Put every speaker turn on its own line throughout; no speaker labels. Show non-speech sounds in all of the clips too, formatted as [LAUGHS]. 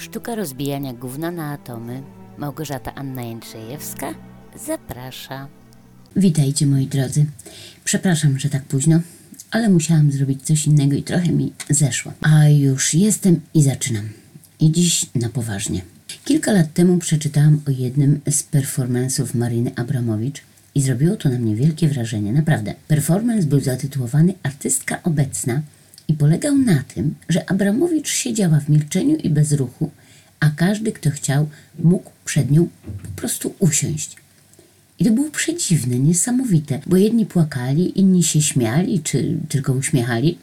Sztuka rozbijania gówna na atomy. Małgorzata Anna Jędrzejewska zaprasza.
Witajcie moi drodzy. Przepraszam, że tak późno, ale musiałam zrobić coś innego i trochę mi zeszło. A już jestem i zaczynam. I dziś na poważnie. Kilka lat temu przeczytałam o jednym z performance'ów Mariny Abramowicz i zrobiło to na mnie wielkie wrażenie, naprawdę. Performance był zatytułowany Artystka obecna i polegał na tym, że Abramowicz siedziała w milczeniu i bez ruchu, a każdy, kto chciał, mógł przed nią po prostu usiąść. I to było przedziwne, niesamowite, bo jedni płakali, inni się śmiali czy tylko uśmiechali,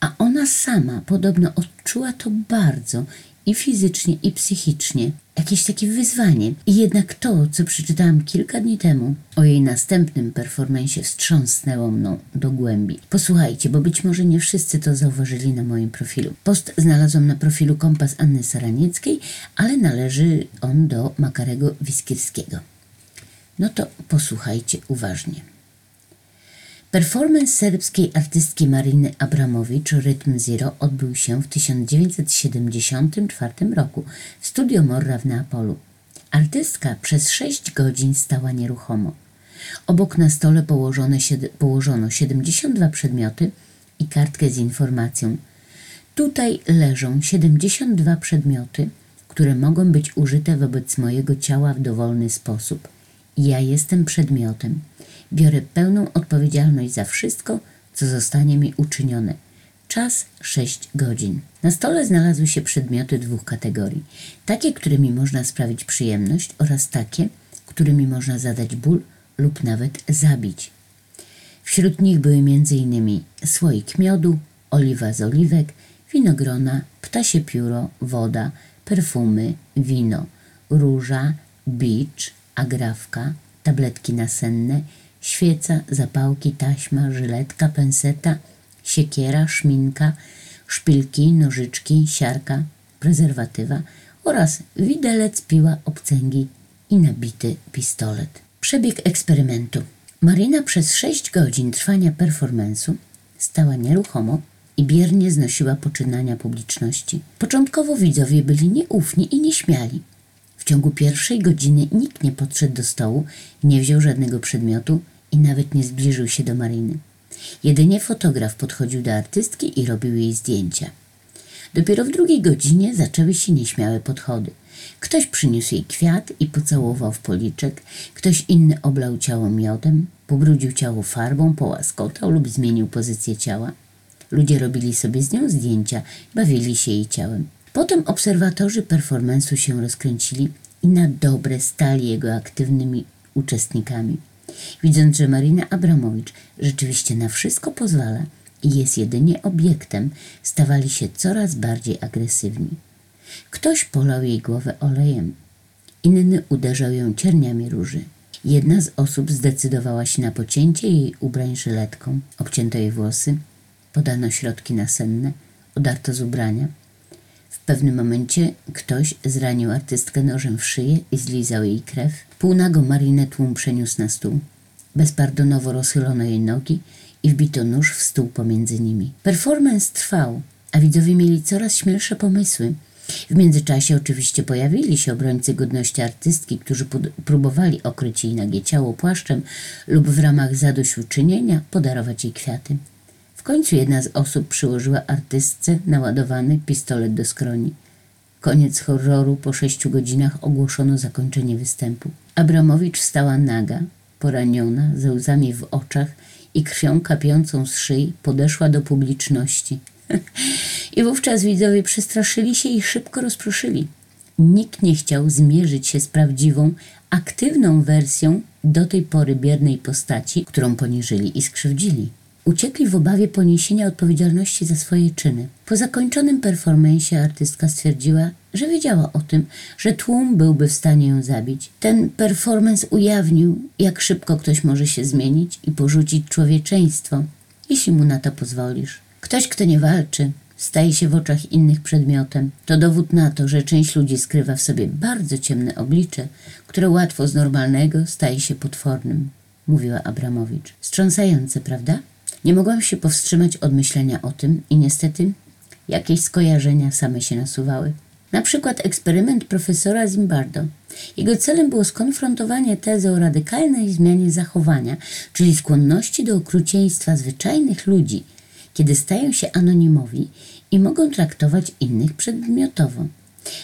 a ona sama podobno odczuła to bardzo i fizycznie, i psychicznie. Jakieś takie wyzwanie. I jednak to, co przeczytałam kilka dni temu o jej następnym performensie, wstrząsnęło mną do głębi. Posłuchajcie, bo być może nie wszyscy to zauważyli na moim profilu. Post znalazłam na profilu Kompas Anny Saranieckiej, ale należy on do Makarego Wiskierskiego. No to posłuchajcie uważnie. Performance serbskiej artystki Mariny Abramowicz Rytm Zero odbył się w 1974 roku w Studio Morra w Neapolu. Artystka przez 6 godzin stała nieruchomo. Obok na stole położone położono 72 przedmioty i kartkę z informacją. Tutaj leżą 72 przedmioty, które mogą być użyte wobec mojego ciała w dowolny sposób. Ja jestem przedmiotem. Biorę pełną odpowiedzialność za wszystko, co zostanie mi uczynione. Czas 6 godzin. Na stole znalazły się przedmioty dwóch kategorii. Takie, którymi można sprawić przyjemność oraz takie, którymi można zadać ból lub nawet zabić. Wśród nich były m.in. słoik miodu, oliwa z oliwek, winogrona, ptasie pióro, woda, perfumy, wino, róża, bicz, agrawka, tabletki nasenne, świeca, zapałki, taśma, żyletka, penseta, siekiera, szminka, szpilki, nożyczki, siarka, prezerwatywa oraz widelec, piła, obcęgi i nabity pistolet. Przebieg eksperymentu. Marina przez 6 godzin trwania performance'u stała nieruchomo i biernie znosiła poczynania publiczności. Początkowo widzowie byli nieufni i nieśmiali. W ciągu pierwszej godziny nikt nie podszedł do stołu, nie wziął żadnego przedmiotu i nawet nie zbliżył się do Mariny. Jedynie fotograf podchodził do artystki i robił jej zdjęcia. Dopiero w drugiej godzinie zaczęły się nieśmiałe podchody. Ktoś przyniósł jej kwiat i pocałował w policzek, ktoś inny oblał ciało miodem, pobrudził ciało farbą, połaskotał lub zmienił pozycję ciała. Ludzie robili sobie z nią zdjęcia, bawili się jej ciałem. Potem obserwatorzy performance'u się rozkręcili i na dobre stali jego aktywnymi uczestnikami. Widząc, że Marina Abramowicz rzeczywiście na wszystko pozwala i jest jedynie obiektem, stawali się coraz bardziej agresywni. Ktoś polał jej głowę olejem, inny uderzał ją cierniami róży. Jedna z osób zdecydowała się na pocięcie jej ubrań żyletką, obcięto jej włosy, podano środki nasenne, odarto z ubrania. W pewnym momencie ktoś zranił artystkę nożem w szyję i zlizał jej krew. Półnago Marinę tłum przeniósł na stół. Bezpardonowo rozchylono jej nogi i wbito nóż w stół pomiędzy nimi. Performance trwał, a widzowie mieli coraz śmielsze pomysły. W międzyczasie oczywiście pojawili się obrońcy godności artystki, którzy próbowali okryć jej nagie ciało płaszczem lub w ramach zadośćuczynienia podarować jej kwiaty. Końcu jedna z osób przyłożyła artystce naładowany pistolet do skroni. Koniec horroru, po sześciu godzinach ogłoszono zakończenie występu. Abramowicz stała naga, poraniona, ze łzami w oczach i krwią kapiącą z szyi podeszła do publiczności. [LAUGHS] I wówczas widzowie przestraszyli się i szybko rozproszyli. Nikt nie chciał zmierzyć się z prawdziwą, aktywną wersją do tej pory biernej postaci, którą poniżyli i skrzywdzili. Uciekli w obawie poniesienia odpowiedzialności za swoje czyny. Po zakończonym performensie artystka stwierdziła, że wiedziała o tym, że tłum byłby w stanie ją zabić. Ten performance ujawnił, jak szybko ktoś może się zmienić i porzucić człowieczeństwo, jeśli mu na to pozwolisz. Ktoś, kto nie walczy, staje się w oczach innych przedmiotem. To dowód na to, że część ludzi skrywa w sobie bardzo ciemne oblicze, które łatwo z normalnego staje się potwornym, mówiła Abramowicz. Wstrząsające, prawda? Nie mogłam się powstrzymać od myślenia o tym i niestety jakieś skojarzenia same się nasuwały. Na przykład eksperyment profesora Zimbardo. Jego celem było skonfrontowanie tezy o radykalnej zmianie zachowania, czyli skłonności do okrucieństwa zwyczajnych ludzi, kiedy stają się anonimowi i mogą traktować innych przedmiotowo.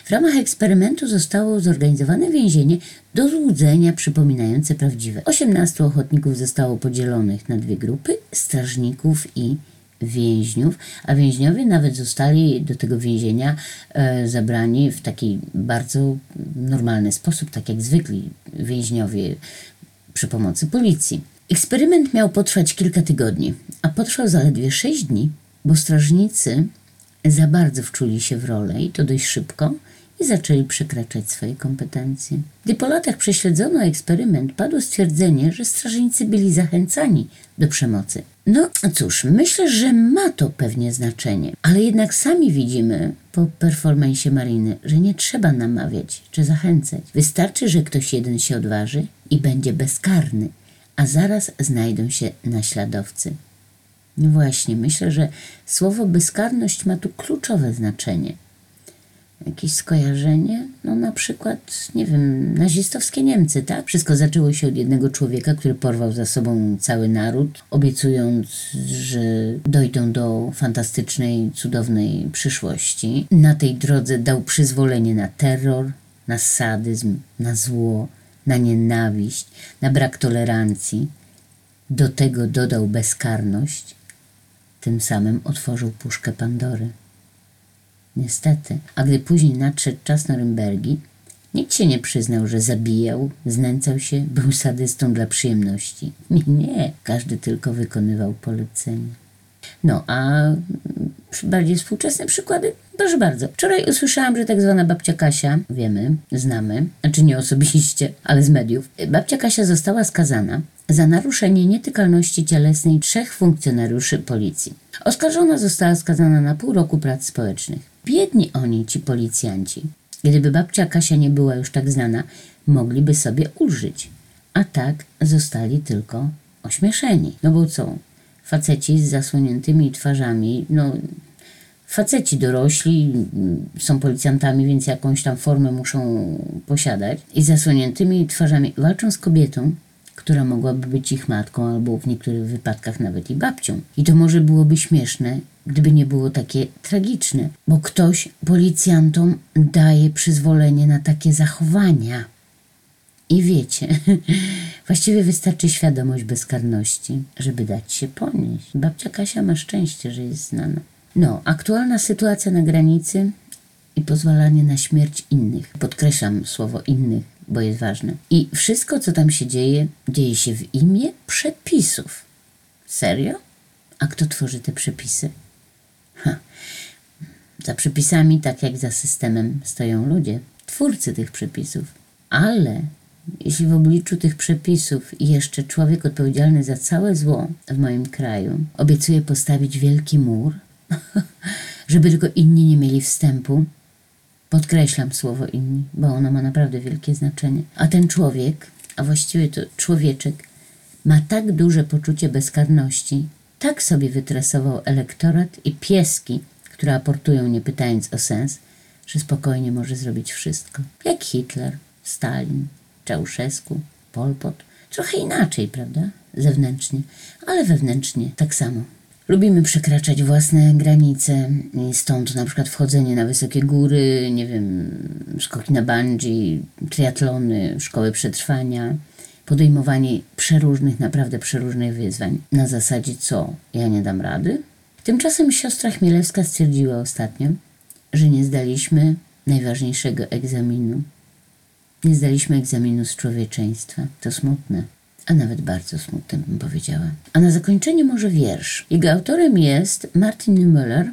W ramach eksperymentu zostało zorganizowane więzienie do złudzenia przypominające prawdziwe. 18 ochotników zostało podzielonych na dwie grupy strażników i więźniów, a więźniowie nawet zostali do tego więzienia e, zabrani w taki bardzo normalny sposób, tak jak zwykli więźniowie przy pomocy policji. Eksperyment miał potrwać kilka tygodni, a potrwał zaledwie sześć dni, bo strażnicy za bardzo wczuli się w rolę i to dość szybko i zaczęli przekraczać swoje kompetencje. Gdy po latach prześledzono eksperyment, padło stwierdzenie, że strażnicy byli zachęcani do przemocy. No cóż, myślę, że ma to pewnie znaczenie, ale jednak sami widzimy po performancie Mariny, że nie trzeba namawiać czy zachęcać. Wystarczy, że ktoś jeden się odważy i będzie bezkarny, a zaraz znajdą się naśladowcy. No właśnie, myślę, że słowo bezkarność ma tu kluczowe znaczenie. Jakieś skojarzenie? No na przykład, nie wiem, nazistowskie Niemcy, tak? Wszystko zaczęło się od jednego człowieka, który porwał za sobą cały naród, obiecując, że dojdą do fantastycznej, cudownej przyszłości. Na tej drodze dał przyzwolenie na terror, na sadyzm, na zło, na nienawiść, na brak tolerancji. Do tego dodał bezkarność, tym samym otworzył puszkę Pandory. Niestety, a gdy później nadszedł czas Norymbergi, nikt się nie przyznał, że zabijał, znęcał się, był sadystą dla przyjemności. Nie, nie, każdy tylko wykonywał polecenia. No, a bardziej współczesne przykłady? Proszę bardzo. Wczoraj usłyszałam, że tak zwana babcia Kasia, wiemy, znamy, znaczy nie osobiście, ale z mediów, babcia Kasia została skazana za naruszenie nietykalności cielesnej trzech funkcjonariuszy policji. Oskarżona została skazana na pół roku prac społecznych. Biedni oni, ci policjanci. Gdyby babcia Kasia nie była już tak znana, mogliby sobie ulżyć. A tak zostali tylko ośmieszeni. No bo co? Faceci z zasłoniętymi twarzami, no faceci dorośli są policjantami, więc jakąś tam formę muszą posiadać i zasłoniętymi twarzami walczą z kobietą, która mogłaby być ich matką albo w niektórych wypadkach nawet i babcią. I to może byłoby śmieszne, gdyby nie było takie tragiczne, bo ktoś policjantom daje przyzwolenie na takie zachowania. I wiecie, [LAUGHS] właściwie wystarczy świadomość bezkarności, żeby dać się ponieść. Babcia Kasia ma szczęście, że jest znana. No, aktualna sytuacja na granicy i pozwalanie na śmierć innych. Podkreślam słowo innych, bo jest ważne. I wszystko, co tam się dzieje, dzieje się w imię przepisów. Serio? A kto tworzy te przepisy? Ha. Za przepisami, tak jak za systemem, stoją ludzie, twórcy tych przepisów. Ale jeśli w obliczu tych przepisów jeszcze człowiek odpowiedzialny za całe zło w moim kraju obiecuje postawić wielki mur, [LAUGHS] żeby tylko inni nie mieli wstępu, podkreślam słowo inni, bo ono ma naprawdę wielkie znaczenie. A ten człowiek, a właściwie to człowieczek, ma tak duże poczucie bezkarności, tak sobie wytresował elektorat i pieski, które aportują nie pytając o sens, że spokojnie może zrobić wszystko. Jak Hitler, Stalin, Czałszewsku, Pol Pot. Trochę inaczej, prawda? Zewnętrznie, ale wewnętrznie tak samo. Lubimy przekraczać własne granice i stąd na przykład wchodzenie na wysokie góry, nie wiem, skoki na bungee, triatlony, szkoły przetrwania, podejmowanie przeróżnych, naprawdę przeróżnych wyzwań. Na zasadzie co? Ja nie dam rady? Tymczasem siostra Chmielewska stwierdziła ostatnio, że nie zdaliśmy najważniejszego egzaminu. Nie zdaliśmy egzaminu z człowieczeństwa. To smutne a nawet bardzo smutne bym powiedziała. A na zakończenie może wiersz. Jego autorem jest Martin Müller,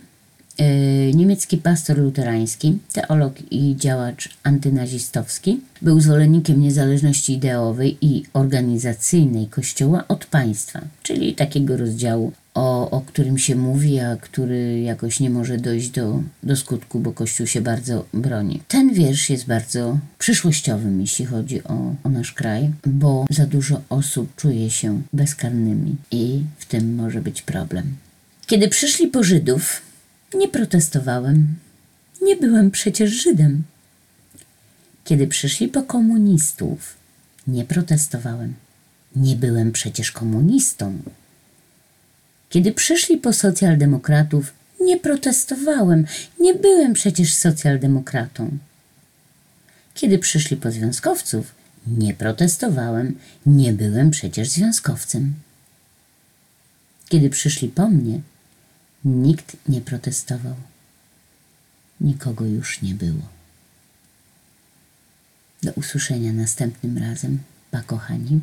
yy, niemiecki pastor luterański, teolog i działacz antynazistowski. Był zwolennikiem niezależności ideowej i organizacyjnej Kościoła od państwa, czyli takiego rozdziału o, o którym się mówi, a który jakoś nie może dojść do, do skutku, bo Kościół się bardzo broni. Ten wiersz jest bardzo przyszłościowym, jeśli chodzi o, o nasz kraj, bo za dużo osób czuje się bezkarnymi i w tym może być problem. Kiedy przyszli po Żydów, nie protestowałem, Nie byłem przecież Żydem. Kiedy przyszli po komunistów, nie protestowałem. Nie byłem przecież komunistą. Kiedy przyszli po socjaldemokratów, nie protestowałem. Nie byłem przecież socjaldemokratą. Kiedy przyszli po związkowców, nie protestowałem. Nie byłem przecież związkowcem. Kiedy przyszli po mnie, nikt nie protestował. Nikogo już nie było. Do usłyszenia następnym razem, pa kochani.